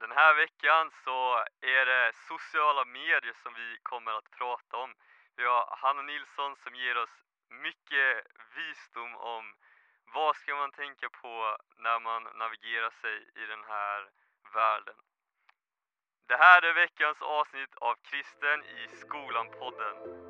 Den här veckan så är det sociala medier som vi kommer att prata om. Vi har Hanna Nilsson som ger oss mycket visdom om vad ska man tänka på när man navigerar sig i den här världen. Det här är veckans avsnitt av Kristen i skolan-podden.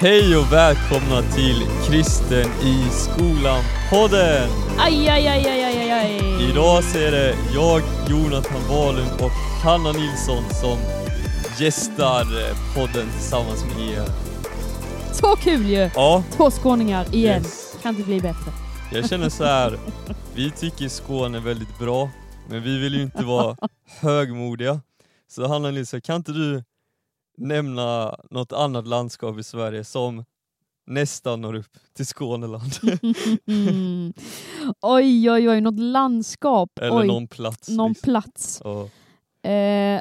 Hej och välkomna till Kristen i skolan-podden! Aj, aj, aj, aj, aj, aj. Idag så är det jag, Jonathan Wahlund och Hanna Nilsson som gästar podden tillsammans med er. Så kul ju! Ja, Två skåningar igen. yes. Kan inte bli bättre. jag känner så här. vi tycker Skåne är väldigt bra, men vi vill ju inte vara högmodiga. Så Hanna Nilsson, kan inte du nämna något annat landskap i Sverige som nästan når upp till Skåneland? Mm. Oj, oj, oj, något landskap. Eller oj, någon plats. någon liksom. plats. Ja. Eh,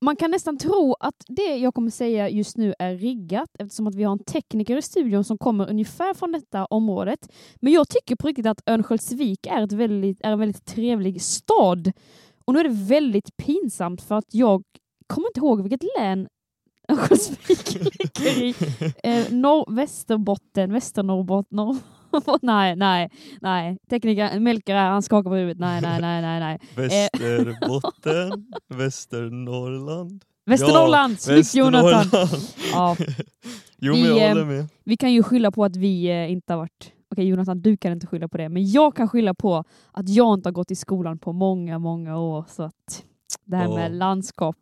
man kan nästan tro att det jag kommer säga just nu är riggat eftersom att vi har en tekniker i studion som kommer ungefär från detta området. Men jag tycker på riktigt att Örnsköldsvik är, ett väldigt, är en väldigt trevlig stad. Och nu är det väldigt pinsamt för att jag kommer inte ihåg vilket län Örnsköldsvik ligger i. Eh, norr, Västerbotten, Västernorrbotten, norr, nej, nej, nej. Tekniker Melker här, han skakar på huvudet. Nej, nej, nej, nej, nej. Västerbotten, Västernorrland. Västernorrland, snyggt Jonathan! Ja, Jo men Vi, jag eh, håller med. vi kan ju skylla på att vi eh, inte har varit... Okej Jonathan, du kan inte skylla på det, men jag kan skylla på att jag inte har gått i skolan på många, många år. Så att det här med Ja. landskap,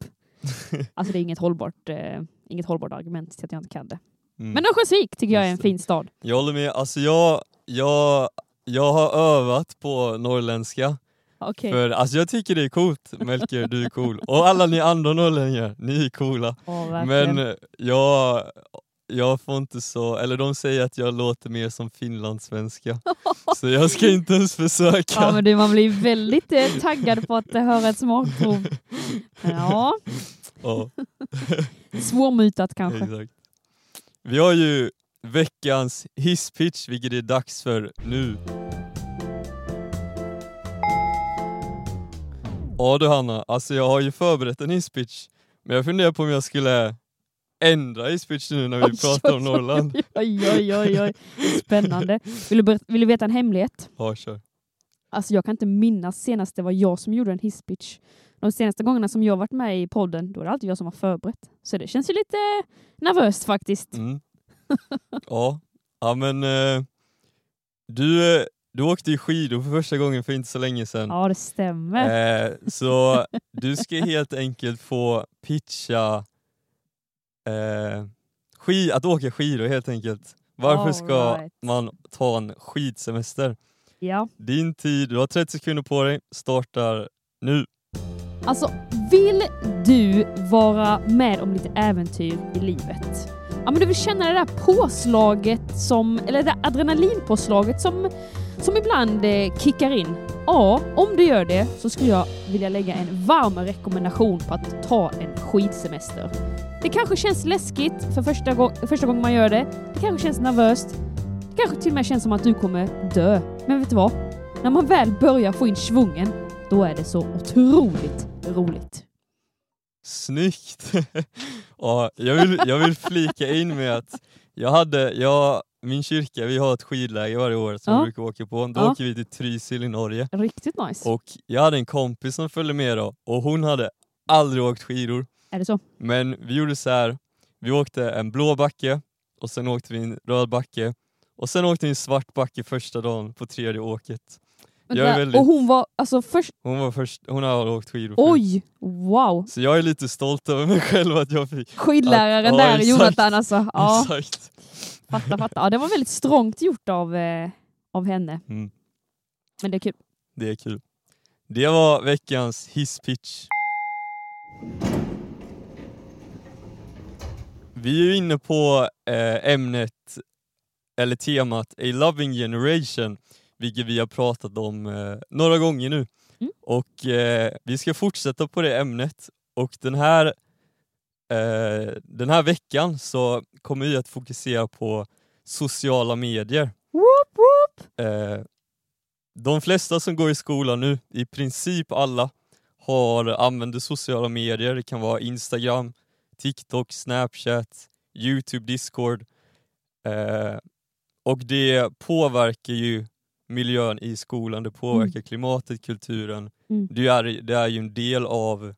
alltså det är inget hållbart, eh, inget hållbart argument till att jag inte kan det. Mm. Men Örnsköldsvik tycker jag är en fin stad. Jag håller med, alltså jag, jag, jag har övat på norrländska. Okej. För alltså jag tycker det är coolt, Melker du är cool. Och alla ni andra norrlänningar, ni är coola. Verkligen. Men eh, jag, jag får inte så, eller de säger att jag låter mer som finlandssvenska. så jag ska inte ens försöka. Ja, men du, man blir väldigt eh, taggad på att höra ett smakprov. Ja, Ja. svårmutat kanske. Exakt. Vi har ju veckans hisspitch, vilket det är dags för nu. Ja du Hanna, alltså jag har ju förberett en hisspitch, men jag funderar på om jag skulle ändra hisspitch nu när vi Oj, pratar om Norrland. Oj, oj, oj, oj. Spännande. Vill du, vill du veta en hemlighet? Ja, kör. Alltså jag kan inte minnas senast det var jag som gjorde en hisspitch. De senaste gångerna som jag varit med i podden, då är det alltid jag som har förberett. Så det känns ju lite nervöst faktiskt. Mm. Ja. ja, men eh, du, eh, du åkte ju skidor för första gången för inte så länge sedan. Ja, det stämmer. Eh, så du ska helt enkelt få pitcha eh, skid, att åka skidor helt enkelt. Varför ska Alright. man ta en skidsemester? Ja. Din tid, du har 30 sekunder på dig, startar nu. Alltså, vill du vara med om lite äventyr i livet? Ja, men du vill känna det där påslaget som, eller det där adrenalinpåslaget som, som ibland eh, kickar in. Ja, om du gör det så skulle jag vilja lägga en varm rekommendation på att ta en skidsemester. Det kanske känns läskigt för första, gång, första gången man gör det. Det kanske känns nervöst. Det kanske till och med känns som att du kommer dö. Men vet du vad? När man väl börjar få in svungen, då är det så otroligt roligt. Snyggt! ja, jag, vill, jag vill flika in med att jag hade, jag, min kyrka, vi har ett skidläger varje år som Ja. vi brukar åka på. Då Ja. åker vi till Trysil i Norge. Riktigt nice. Och jag hade en kompis som följde med då och hon hade aldrig åkt skidor. Är det så? Men vi gjorde så här. vi åkte en blå backe och sen åkte vi en röd backe och sen åkte vi en svart backe första dagen på tredje åket. Jag är Vänta, väldigt- Och hon var alltså först... Hon var först, hon har åkt skidor. Oj! Wow! Så jag är lite stolt över mig själv att jag fick. Skidläraren Ja, där, exakt. Jonathan alltså. Ja, Exakt. fatta, fatta. Ja, det var väldigt strångt gjort av, eh, av henne. Mm, Men det är kul. det är kul. Det var veckans hisspitch. Vi är ju inne på eh, ämnet, eller temat, A Loving Generation, vilket vi har pratat om eh, några gånger nu. Mm. Och eh, vi ska fortsätta på det ämnet och den här eh, den här veckan så kommer vi att fokusera på sociala medier. Whoop, whoop. Eh, de flesta som går i skolan nu, i princip alla, har använder sociala medier. Det kan vara Instagram, TikTok, Snapchat, Youtube, Discord. Eh, och det påverkar ju miljön i skolan, det påverkar klimatet, kulturen. Mm. Det, är, det är ju en del av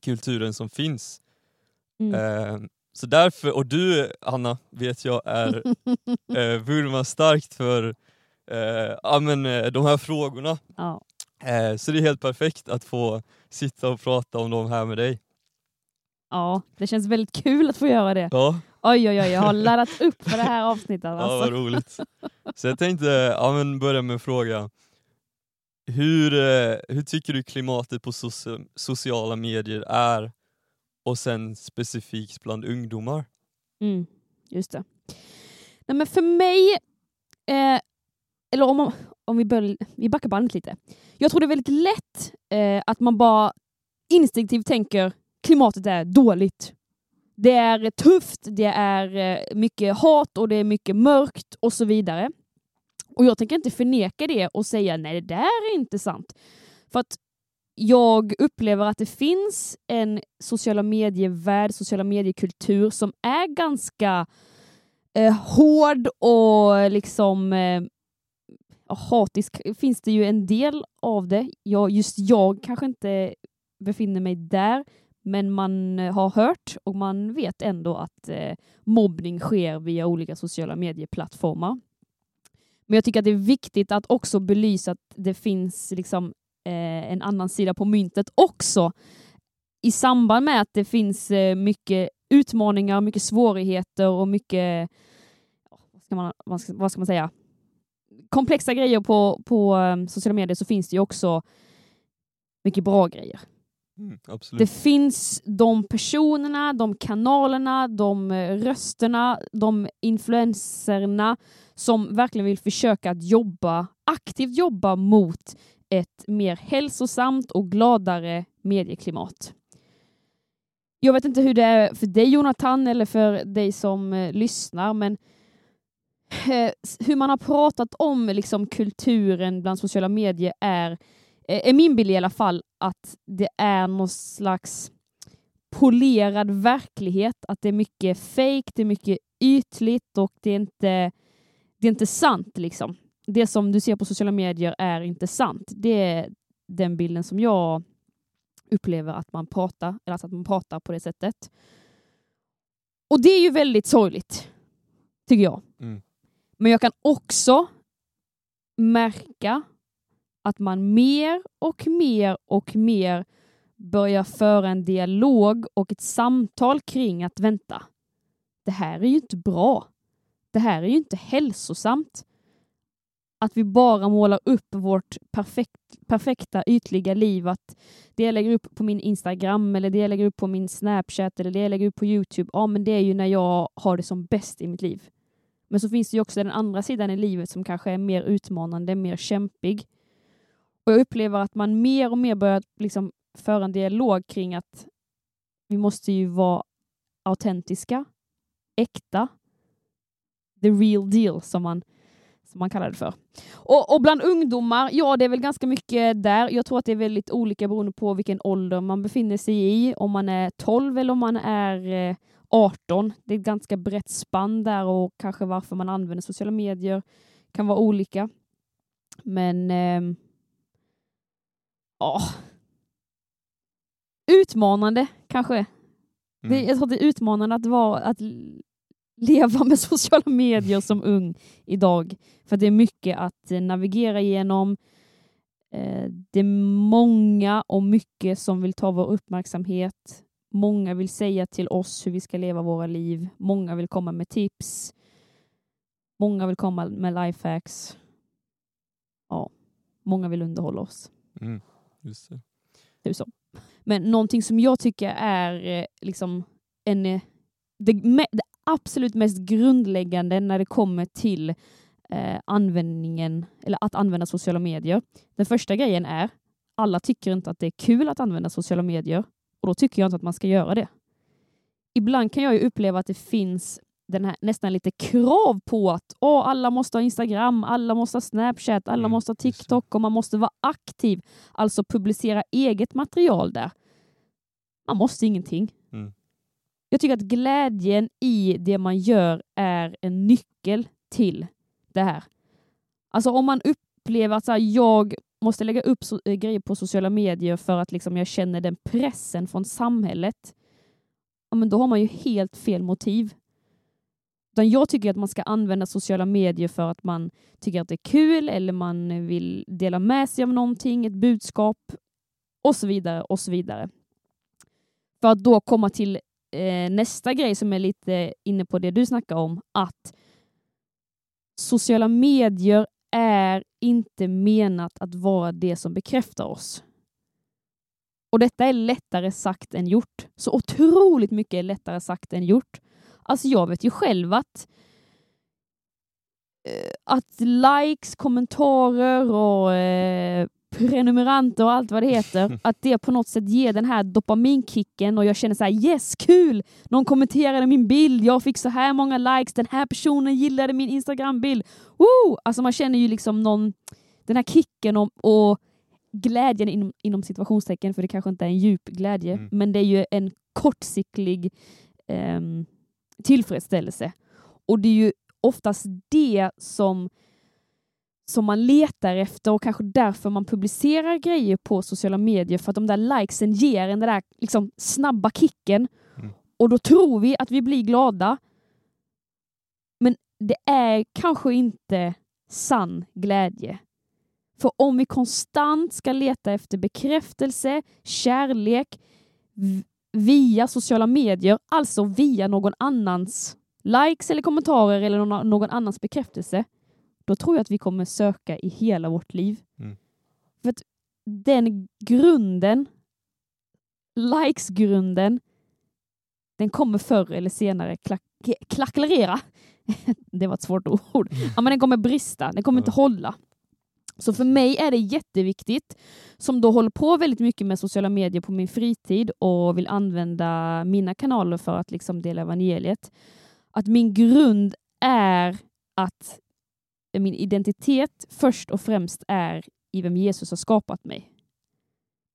kulturen som finns. Mm. Eh, så därför, och du Anna vet jag är eh, vurmar starkt för eh, ja, men, eh, de här frågorna. Ja. Eh, så det är helt perfekt att få sitta och prata om dem här med dig. ja, det känns väldigt kul att få göra det. Ja, Oj, oj, oj, jag har laddat upp för det här avsnittet. ja Alltså. vad roligt. Så jag tänkte ja, men börja med en fråga. Hur, eh, hur tycker du klimatet på soci- sociala medier är och sen specifikt bland ungdomar? Mm, just det. Nej, men för mig, eh, eller om, om vi, börjar, vi backar bandet lite. Jag tror det är väldigt lätt eh, att man bara instinktivt tänker klimatet är dåligt. Det är tufft, det är eh, mycket hat och det är mycket mörkt och så vidare. Och jag tänker inte förneka det och säga nej, det där är inte sant. För att jag upplever att det finns en sociala medievärld, sociala mediekultur som är ganska eh, hård och liksom eh, hatisk finns det ju en del av det. Jag, just jag kanske inte befinner mig där, men man eh, har hört och man vet ändå att eh, mobbning sker via olika sociala medieplattformar. Men jag tycker att det är viktigt att också belysa att det finns liksom eh, en annan sida på myntet också. I samband med att det finns eh, mycket utmaningar, mycket svårigheter och mycket, vad ska man, vad ska, vad ska man säga, komplexa grejer på, på eh, sociala medier så finns det ju också mycket bra grejer. Mm. Det finns de personerna, de kanalerna, de eh, rösterna, de influenserna som verkligen vill försöka att jobba, aktivt jobba mot ett mer hälsosamt och gladare medieklimat. Jag vet inte hur det är för dig Jonathan eller för dig som eh, lyssnar, men eh, hur man har pratat om liksom, kulturen bland sociala medier är, är min bild i alla fall att det är någon slags polerad verklighet, att det är mycket fake, det är mycket ytligt och det är inte, det är inte sant. Liksom. Det som du ser på sociala medier är inte sant. Det är den bilden som jag upplever att man pratar, eller alltså att man pratar på det sättet. Och det är ju väldigt sorgligt, tycker jag. Mm. Men jag kan också märka att man mer och mer och mer börjar föra en dialog och ett samtal kring att vänta, det här är ju inte bra. Det här är ju inte hälsosamt. Att vi bara målar upp vårt perfekt, perfekta ytliga liv, att det jag lägger upp på min Instagram eller det jag lägger upp på min Snapchat eller det jag lägger upp på Youtube, ja men det är ju när jag har det som bäst i mitt liv. Men så finns det ju också den andra sidan i livet som kanske är mer utmanande, mer kämpig. Och jag upplever att man mer och mer börjar liksom föra en dialog kring att vi måste ju vara autentiska, äkta, the real deal som man, som man kallar det för. Och, och bland ungdomar, ja det är väl ganska mycket där. Jag tror att det är väldigt olika beroende på vilken ålder man befinner sig i, om man är 12 eller om man är eh, 18. Det är ett ganska brett spann där och kanske varför man använder sociala medier kan vara olika. Men eh, ja, utmanande kanske. Det, Mm. jag tror det är utmanande att, vara, att leva med sociala medier som ung idag. För det är mycket att eh, navigera igenom. Eh, Det är många och mycket som vill ta vår uppmärksamhet. Många vill säga till oss hur vi ska leva våra liv. Många vill komma med tips. Många vill komma med lifehacks. Ja, många vill underhålla oss. Mm, just det. Det så. Men någonting som jag tycker är eh, liksom en, eh, det, me, det absolut mest grundläggande när det kommer till eh, användningen, eller att använda sociala medier. Den första grejen är, alla tycker inte att det är kul att använda sociala medier och då tycker jag inte att man ska göra det. ibland kan jag ju uppleva att det finns den här, nästan lite krav på att åh, alla måste ha Instagram, alla måste ha Snapchat, alla Mm, måste ha. TikTok och man måste vara aktiv, alltså publicera eget material där. Man måste ingenting. Mm. Jag tycker att glädjen i det man gör är en nyckel till det här. Alltså om man upplever att så här, jag måste lägga upp so eh, grejer på sociala medier för att liksom, jag känner den pressen från samhället, ja, men då har man ju helt fel motiv. Utan jag tycker att man ska använda sociala medier för att man tycker att det är kul eller man vill dela med sig av någonting, ett budskap och så vidare och så vidare. För att då komma till eh, nästa grej som är lite inne på det du snackar om, att sociala medier är inte menat att vara det som bekräftar oss. Och detta är lättare sagt än gjort. Så otroligt mycket är lättare sagt än gjort. Alltså jag vet ju själv att eh, att likes, kommentarer och eh, prenumeranter och allt vad det heter, att det på något sätt ger den här dopaminkicken och jag känner så här yes, kul! Någon kommenterade min bild, jag fick så här många likes, den här personen gillade min Instagram-bild. Woo! Alltså man känner ju liksom någon, den här kicken och, och glädjen inom, inom situationstecken, för det kanske inte är en djup glädje, Mm. men det är ju en kortsiktig ehm, tillfredsställelse. Och det är ju oftast det som, som man letar efter och kanske därför man publicerar grejer på sociala medier för att de där likesen ger en den där liksom, snabba kicken Mm. och då tror vi att vi blir glada. Men det är kanske inte sann glädje. För om vi konstant ska leta efter bekräftelse, kärlek via sociala medier, alltså via någon annans likes eller kommentarer eller någon, någon annans bekräftelse, då tror jag att vi kommer söka i hela vårt liv. Mm. För att den grunden, likes-grunden, den kommer förr eller senare klack, klacklerera. det var ett svårt ord. Ja, men den kommer brista, den kommer inte hålla. Så för mig är det jätteviktigt, som då håller på väldigt mycket med sociala medier på min fritid och vill använda mina kanaler för att liksom dela evangeliet, att min grund är att min identitet först och främst är i vem Jesus har skapat mig.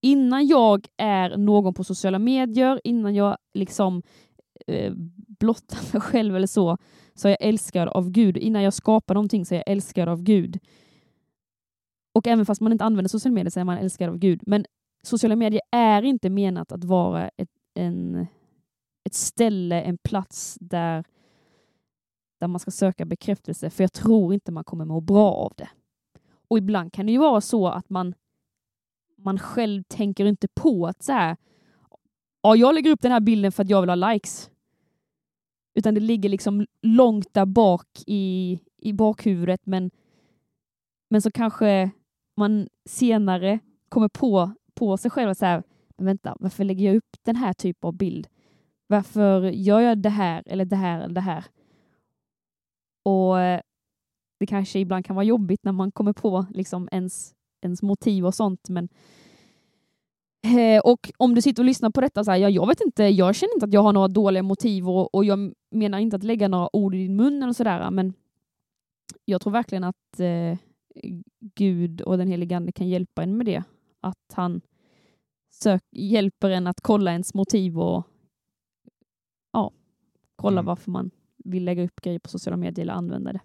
Innan jag är någon på sociala medier, innan jag liksom eh, blottar mig själv eller så, så är jag älskad av Gud. Innan jag skapar någonting så är jag älskad av Gud. Och även fast man inte använder sociala medier så är man älskad av Gud. Men sociala medier är inte menat att vara ett, en, ett ställe, en plats där, där man ska söka bekräftelse, för jag tror inte man kommer må bra av det. Och ibland kan det ju vara så att man, man själv tänker inte på att så här, ja, jag lägger upp den här bilden för att jag vill ha likes. Utan det ligger liksom långt där bak i, i bakhuvudet, men, men så kanske man senare kommer på, på sig själv att så här, men vänta, varför lägger jag upp den här typen av bild? Varför gör jag det här eller det här eller det här? Och eh, det kanske ibland kan vara jobbigt när man kommer på liksom ens, ens motiv och sånt, men eh, och om du sitter och lyssnar på detta, så här, ja, jag vet inte, jag känner inte att jag har några dåliga motiv och, och jag menar inte att lägga några ord i din mun eller sådär, men jag tror verkligen att eh, Gud och den helige Ande kan hjälpa en med det. Att han sök, hjälper en att kolla ens motiv och ja, kolla Mm. varför man vill lägga upp grejer på sociala medier eller använda det.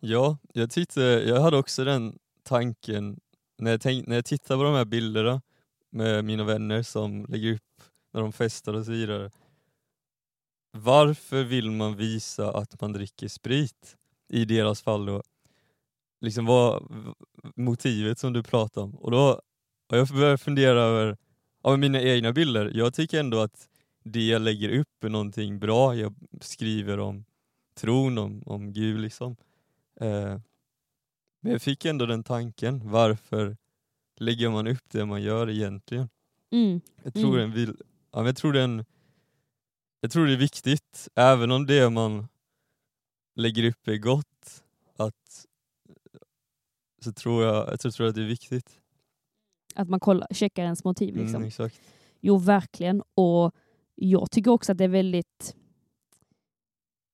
Ja, jag, tyckte, jag hade också den tanken när jag, tänk, när jag tittar på de här bilderna med mina vänner som lägger upp när de festar och så vidare. Varför vill man visa att man dricker sprit? I deras fall då. Liksom vad motivet som du pratar om. Och då har jag börjat fundera över av mina egna bilder. Jag tycker ändå att det jag lägger upp är någonting bra. Jag skriver om tron, om, om Gud liksom. Eh, men jag fick ändå den tanken, varför lägger man upp det man gör egentligen? Mm. Jag tror, Mm. vill, ja, jag tror, den, jag tror det är viktigt, även om det man lägger upp är gott, att, så tror jag, jag tror, tror att det är viktigt. Att man kollar, checkar ens motiv. Liksom. Mm, exakt. Jo, verkligen. Och jag tycker också att det är väldigt...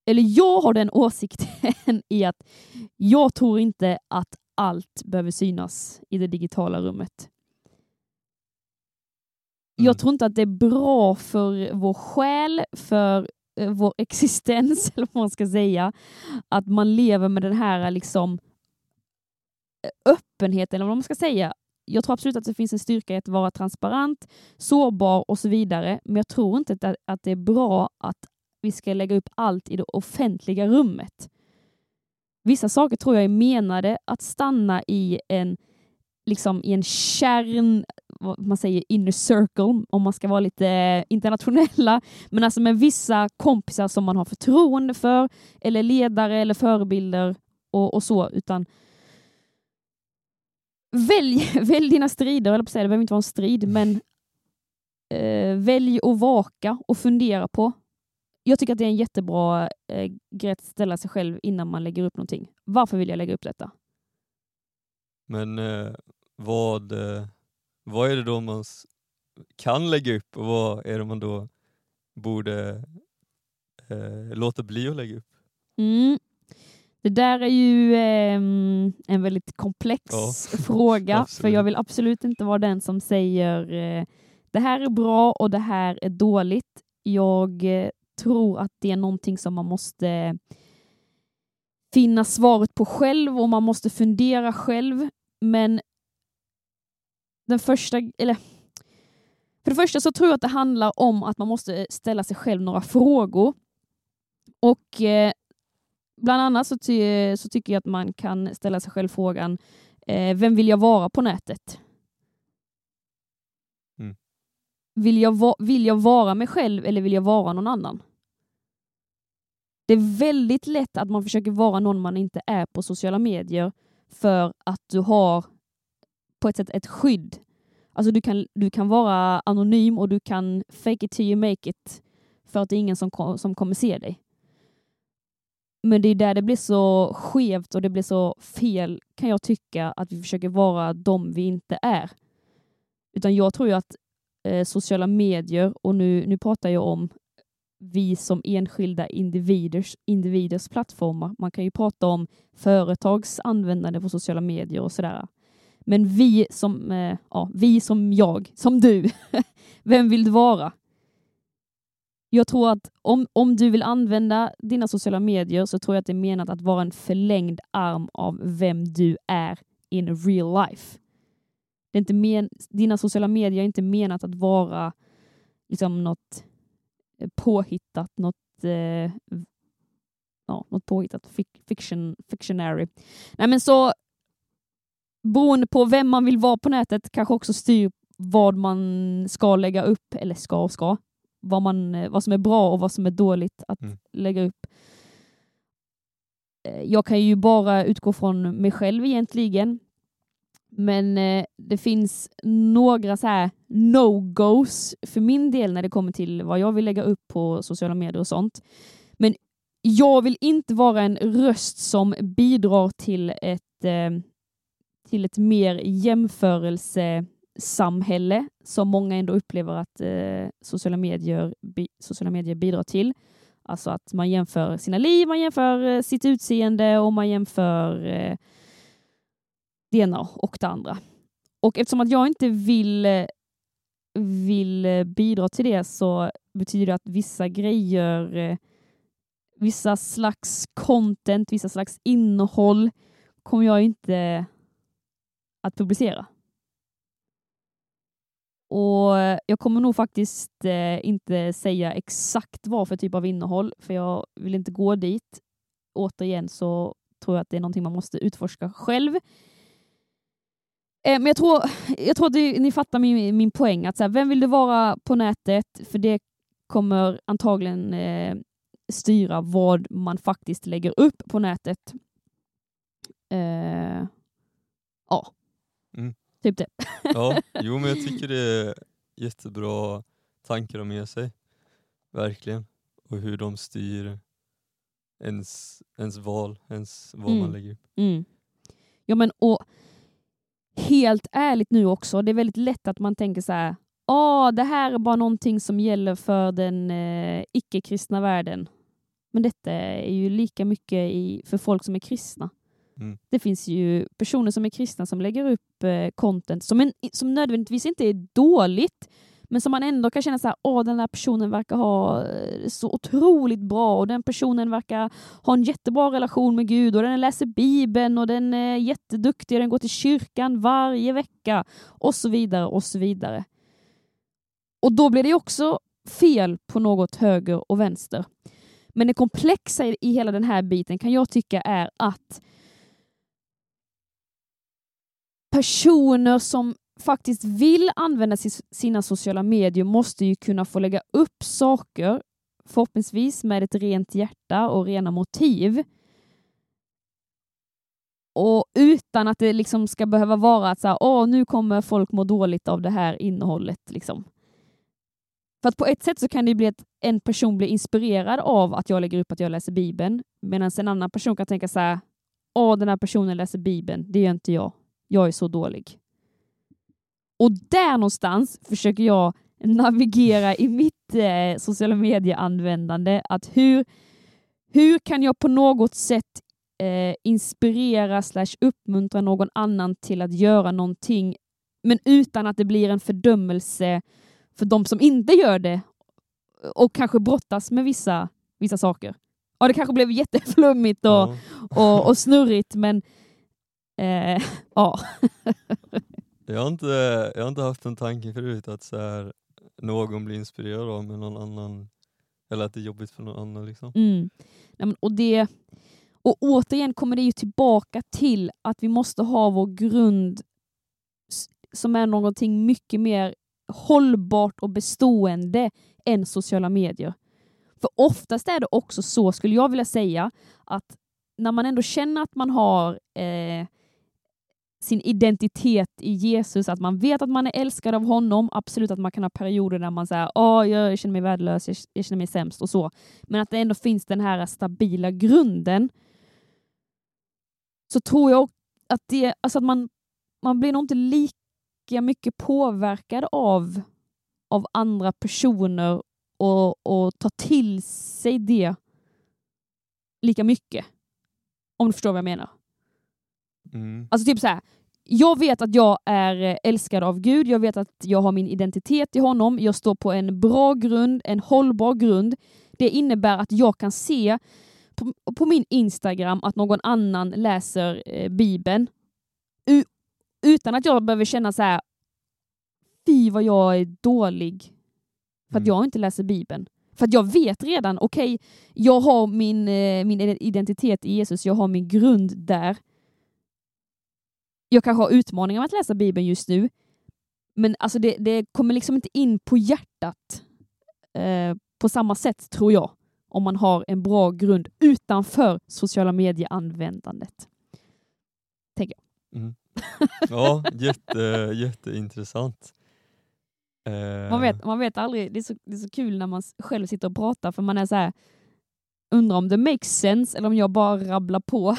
Eller jag har den åsikten i att jag tror inte att allt behöver synas i det digitala rummet. Jag Mm. tror inte att det är bra för vår själ, för eh, vår existens, eller vad man ska säga, att man lever med den här liksom öppenhet, eller vad man ska säga. Jag tror absolut att det finns en styrka i att vara transparent, sårbar och så vidare, men jag tror inte att, att det är bra att vi ska lägga upp allt i det offentliga rummet. Vissa saker tror jag är menade att stanna i en, liksom i en kärn, vad man säger inner circle, om man ska vara lite internationella, men alltså med vissa kompisar som man har förtroende för, eller ledare eller förebilder och, och så, utan välj, välj dina strider, eller på säga, det behöver inte vara en strid, men eh, välj att vaka och fundera på. Jag tycker att det är en jättebra eh, grej att ställa sig själv innan man lägger upp någonting. Varför vill jag lägga upp detta? Men eh, vad, eh, vad är det då man kan lägga upp och vad är det man då borde eh, låta bli att lägga upp? Mm. Det där är ju ehm, en väldigt komplex Ja, fråga, för jag vill absolut inte vara den som säger eh, det här är bra och det här är dåligt. Jag eh, tror att det är någonting som man måste finna svaret på själv och man måste fundera själv. Men den första, eller för det första så tror jag att det handlar om att man måste ställa sig själv några frågor. Och eh, bland annat så, ty så tycker jag att man kan ställa sig själv frågan, eh, vem vill jag vara på nätet? Mm. Vill, jag vill jag vara mig själv eller vill jag vara någon annan? Det är väldigt lätt att man försöker vara någon man inte är på sociala medier för att du har på ett sätt ett skydd. Alltså du kan, du kan vara anonym och du kan fake it till you make it för att det är ingen som, som kommer se dig. Men det är där det blir så skevt och det blir så fel kan jag tycka att vi försöker vara de vi inte är. Utan jag tror ju att eh, sociala medier, och nu, nu pratar jag om vi som enskilda individers, individers plattformar. Man kan ju prata om företags användande på sociala medier och sådär. Men vi som, eh, ja, vi som jag, som du, vem vill du vara? Jag tror att om, om du vill använda dina sociala medier så tror jag att det är menat att vara en förlängd arm av vem du är in real life. Det är inte men, dina sociala medier är inte menat att vara liksom något eh, påhittat, något, eh, ja, något påhittat fiction, fictionary. Nej, men så beroende på vem man vill vara på nätet kanske också styr vad man ska lägga upp, eller ska och ska, vad, man, eh, vad som är bra och vad som är dåligt att Mm. lägga upp. Eh, Jag kan ju bara utgå från mig själv egentligen. Men eh, det finns några så här no-goes för min del när det kommer till vad jag vill lägga upp på sociala medier och sånt. Men jag vill inte vara en röst som bidrar till ett, till ett mer samhälle som många ändå upplever att eh, sociala, medier, bi, sociala medier bidrar till. Alltså att man jämför sina liv, man jämför eh, sitt utseende och man jämför eh, det ena och det andra. Och eftersom att jag inte vill, vill bidra till det så betyder det att vissa grejer, eh, vissa slags content, vissa slags innehåll kommer jag inte att publicera. Och jag kommer nog faktiskt eh, inte säga exakt vad för typ av innehåll, för jag vill inte gå dit. Återigen så tror jag att det är någonting man måste utforska själv. Eh, men jag tror, jag tror att det, ni fattar min, min poäng. Att så här, vem vill du vara på nätet? För det kommer antagligen eh, styra vad man faktiskt lägger upp på nätet. Eh, ja, Mm typ det. Ja, jo men jag tycker det är jättebra tankar ha med sig. Verkligen. Och hur de styr ens, ens val, ens vad man Mm. lägger upp. Mm. Ja, men och helt ärligt nu också, det är väldigt lätt att man tänker så här, ah, det här är bara någonting som gäller för den eh, icke-kristna världen. Men detta är ju lika mycket i, för folk som är kristna. Mm. Det finns ju personer som är kristna som lägger upp eh, content som, en, som nödvändigtvis inte är dåligt, men som man ändå kan känna så här, åh den där personen verkar ha eh, så otroligt bra och den personen verkar ha en jättebra relation med Gud och den läser Bibeln och den är jätteduktig, och den går till kyrkan varje vecka och så vidare och så vidare. Och då blir det också fel på något höger och vänster. Men det komplexa i hela den här biten kan jag tycka är att personer som faktiskt vill använda sina sociala medier måste ju kunna få lägga upp saker, förhoppningsvis med ett rent hjärta och rena motiv. Och utan att det liksom ska behöva vara att så här, Åh, nu kommer folk må dåligt av det här innehållet. Liksom. För att på ett sätt så kan det bli att en person blir inspirerad av att jag lägger upp att jag läser Bibeln, medan en annan person kan tänka så här, åh, den här personen läser Bibeln, det gör inte jag. Jag är så dålig. Och där någonstans försöker jag navigera i mitt eh, sociala medieanvändande. Att hur, hur kan jag på något sätt eh, inspirera slash uppmuntra någon annan till att göra någonting, men utan att det blir en fördömelse för de som inte gör det och kanske brottas med vissa, vissa saker. Ja, det kanske blev jätteflummigt och, ja. och, och snurrigt, men eh, ja. jag, har inte, jag har inte haft den tanken förut att så här, någon blir inspirerad av med någon annan, eller att det är jobbigt för någon annan. Liksom. Mm. Ja, och, det, och återigen kommer det ju tillbaka till att vi måste ha vår grund som är någonting mycket mer hållbart och bestående än sociala medier. För oftast är det också så, skulle jag vilja säga, att när man ändå känner att man har eh, sin identitet i Jesus, att man vet att man är älskad av honom, absolut att man kan ha perioder där man säger åh, jag känner mig värdelös, jag, jag känner mig sämst och så, men att det ändå finns den här stabila grunden, så tror jag att, det, alltså att man, man blir nog inte lika lika mycket påverkad av, av andra personer och, och ta till sig det lika mycket. Om du förstår vad jag menar. Mm. Alltså typ så här, jag vet att jag är älskad av Gud, jag vet att jag har min identitet i honom, jag står på en bra grund, en hållbar grund. Det innebär att jag kan se på, på min Instagram att någon annan läser eh, Bibeln utan att jag behöver känna så här, fy vad jag är dålig för att mm. jag inte läser Bibeln. För att jag vet redan, okej, okay, jag har min, eh, min identitet i Jesus, jag har min grund där. Jag kanske har utmaningar med att läsa Bibeln just nu, men alltså det, det kommer liksom inte in på hjärtat eh, på samma sätt, tror jag, om man har en bra grund utanför sociala medieanvändandet. Tänker jag. Mm. Ja, jätte, jätteintressant. Man, vet, man vet aldrig, det är, så, det är så kul när man själv sitter och pratar för man är så här, undrar om det makes sense eller om jag bara rabblar på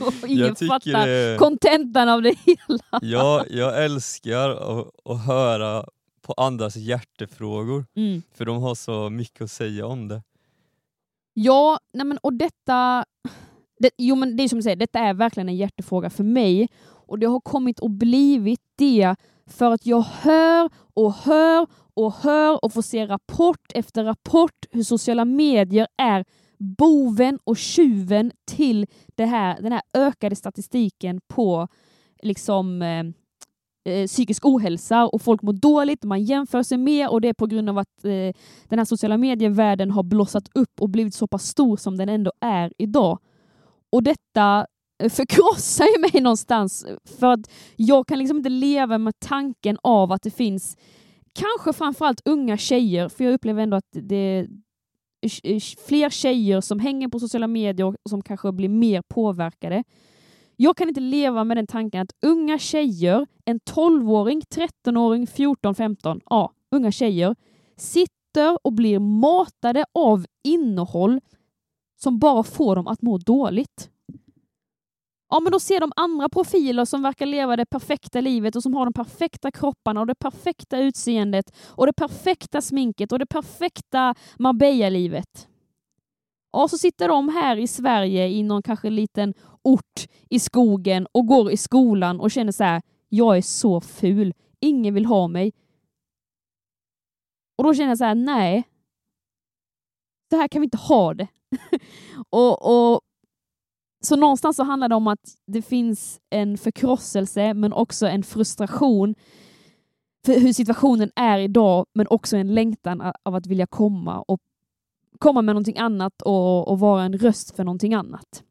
och ingen fattar kontentan av det hela. ja, jag älskar att, att höra på andras hjärtefrågor, mm. för de har så mycket att säga om det. Ja, nej men, och detta... Det, jo, men det är som du säger, detta är verkligen en hjärtefråga för mig och det har kommit och blivit det för att jag hör och hör och hör och får se rapport efter rapport hur sociala medier är boven och tjuven till det här, den här ökade statistiken på liksom eh, eh psykisk ohälsa och folk mår dåligt, man jämför sig mer och det är på grund av att eh, den här sociala medievärlden har blossat upp och blivit så pass stor som den ändå är idag. Och detta eh, förkrossar ju mig någonstans för att jag kan liksom inte leva med tanken av att det finns kanske framförallt unga tjejer, för jag upplever ändå att det är eh, fler tjejer som hänger på sociala medier och som kanske blir mer påverkade. Jag kan inte leva med den tanken att unga tjejer, en 12-åring, 13-åring, 14, 15, ja, unga tjejer, sitter och blir matade av innehåll som bara får dem att må dåligt ja men då ser de andra profiler som verkar leva det perfekta livet och som har de perfekta kropparna och det perfekta utseendet och det perfekta sminket och det perfekta Marbella-livet. Och så sitter de här i Sverige i någon kanske liten ort i skogen och går i skolan och känner så här, jag är så ful, ingen vill ha mig. Och då känner jag så här, nej, så här kan vi inte ha det. och, och så någonstans så handlar det om att det finns en förkrosselse men också en frustration för hur situationen är idag men också en längtan av att vilja komma och komma med någonting annat och, och vara en röst för någonting annat.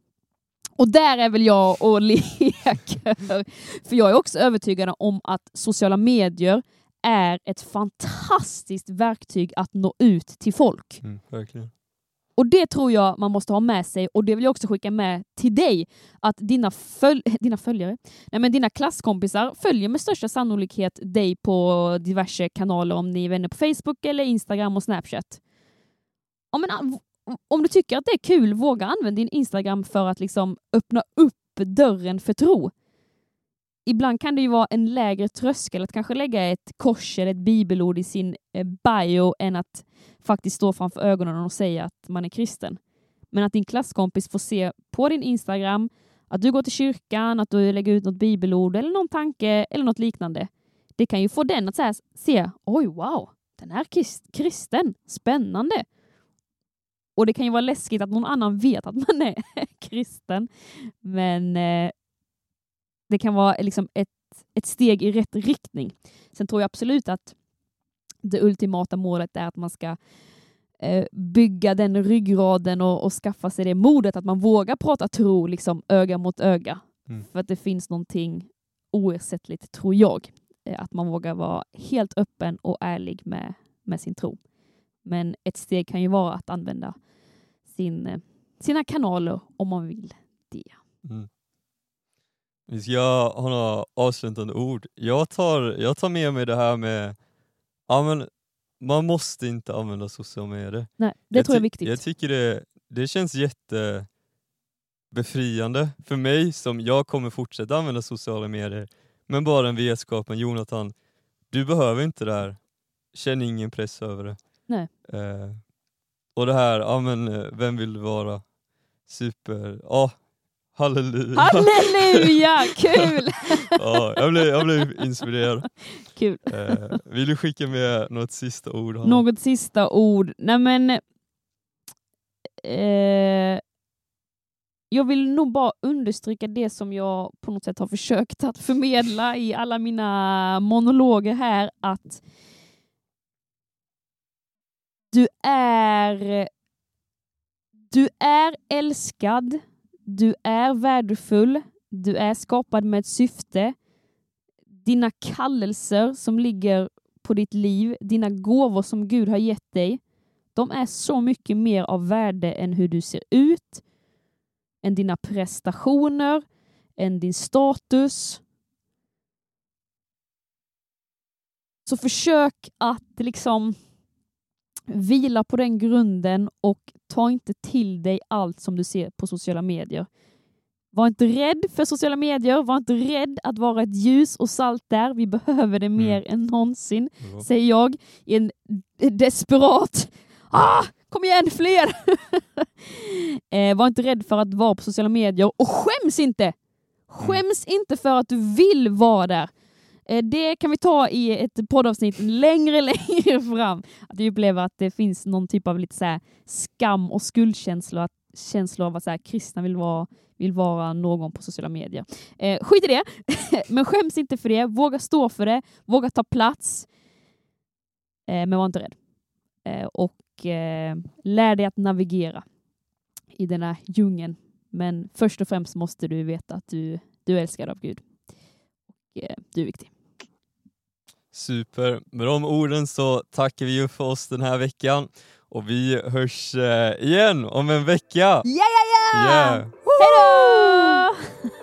Och där är väl jag och leker. För jag är också övertygad om att sociala medier är ett fantastiskt verktyg att nå ut till folk. Mm, verkligen. Och det tror jag man måste ha med sig och det vill jag också skicka med till dig. Att dina, föl dina följare, nej men dina klasskompisar följer med största sannolikhet dig på diverse kanaler om ni är vänner på Facebook eller Instagram och Snapchat. Om, en, om du tycker att det är kul, våga använda din Instagram för att liksom öppna upp dörren för tro. Ibland kan det ju vara en lägre tröskel att kanske lägga ett kors eller ett bibelord i sin eh, bio än att faktiskt stå framför ögonen och säga att man är kristen. Men att din klasskompis får se på din Instagram att du går till kyrkan, att du lägger ut något bibelord eller någon tanke eller något liknande. Det kan ju få den att säga, se, oj wow, den är kristen, spännande. Och det kan ju vara läskigt att någon annan vet att man är kristen. Men eh, det kan vara liksom ett, ett steg i rätt riktning. Sen tror jag absolut att det ultimata målet är att man ska eh, bygga den ryggraden och, och, skaffa sig det modet att man vågar prata tro liksom öga mot öga. Mm. För att det finns någonting oersättligt, tror jag. Eh, att man vågar vara helt öppen och ärlig med, med sin tro. Men ett steg kan ju vara att använda sin, eh, sina kanaler om man vill det. Mm. Vi ska ha några avslutande ord. Jag tar, jag tar med mig det här med ja, men man måste inte använda sociala medier. Nej, det jag tror jag är viktigt. Jag tycker det, det känns jättebefriande för mig som jag kommer fortsätta använda sociala medier. Men bara den vetskapen, Jonathan, du behöver inte det här. Känn ingen press över det. Nej. Eh, och det här, ja men eh, vem vill vara super, ja halleluja. Halleluja, kul! ja, jag blev, jag blev inspirerad. Kul. Eh, vill du skicka med något sista ord? Hanna? Något sista ord? Nej men eh, jag vill nog bara understryka det som jag på något sätt har försökt att förmedla i alla mina monologer här, att du är, du är älskad, du är värdefull, du är skapad med ett syfte. Dina kallelser som ligger på ditt liv, dina gåvor som Gud har gett dig, de är så mycket mer av värde än hur du ser ut, än dina prestationer, än din status. Så försök att liksom Vila på den grunden och ta inte till dig allt som du ser på sociala medier. Var inte rädd för sociala medier, var inte rädd att vara ett ljus och salt där. Vi behöver det mer mm. än någonsin, mm. säger jag i en desperat ah, Kom igen, fler! eh, var inte rädd för att vara på sociala medier och skäms inte! Mm. Skäms mm. inte för att du vill vara där. Eh, det kan vi ta i ett poddavsnitt längre, längre fram. Att vi upplever att det finns någon typ av lite så skam och skuldkänsla, känslor av att så här, kristna vill vara, vill vara någon på sociala medier. Eh, skit i det, men skäms inte för det. Våga stå för det, våga ta plats. Eh, men var inte rädd. Eh, och eh, lär dig att navigera i den här djungeln. Men först och främst måste du veta att du, du är älskad av Gud. Eh, du är viktig. Super. Med de orden så tackar vi för oss den här veckan och vi hörs eh, igen om en vecka. Ja, ja, ja! Yeah. Hej då!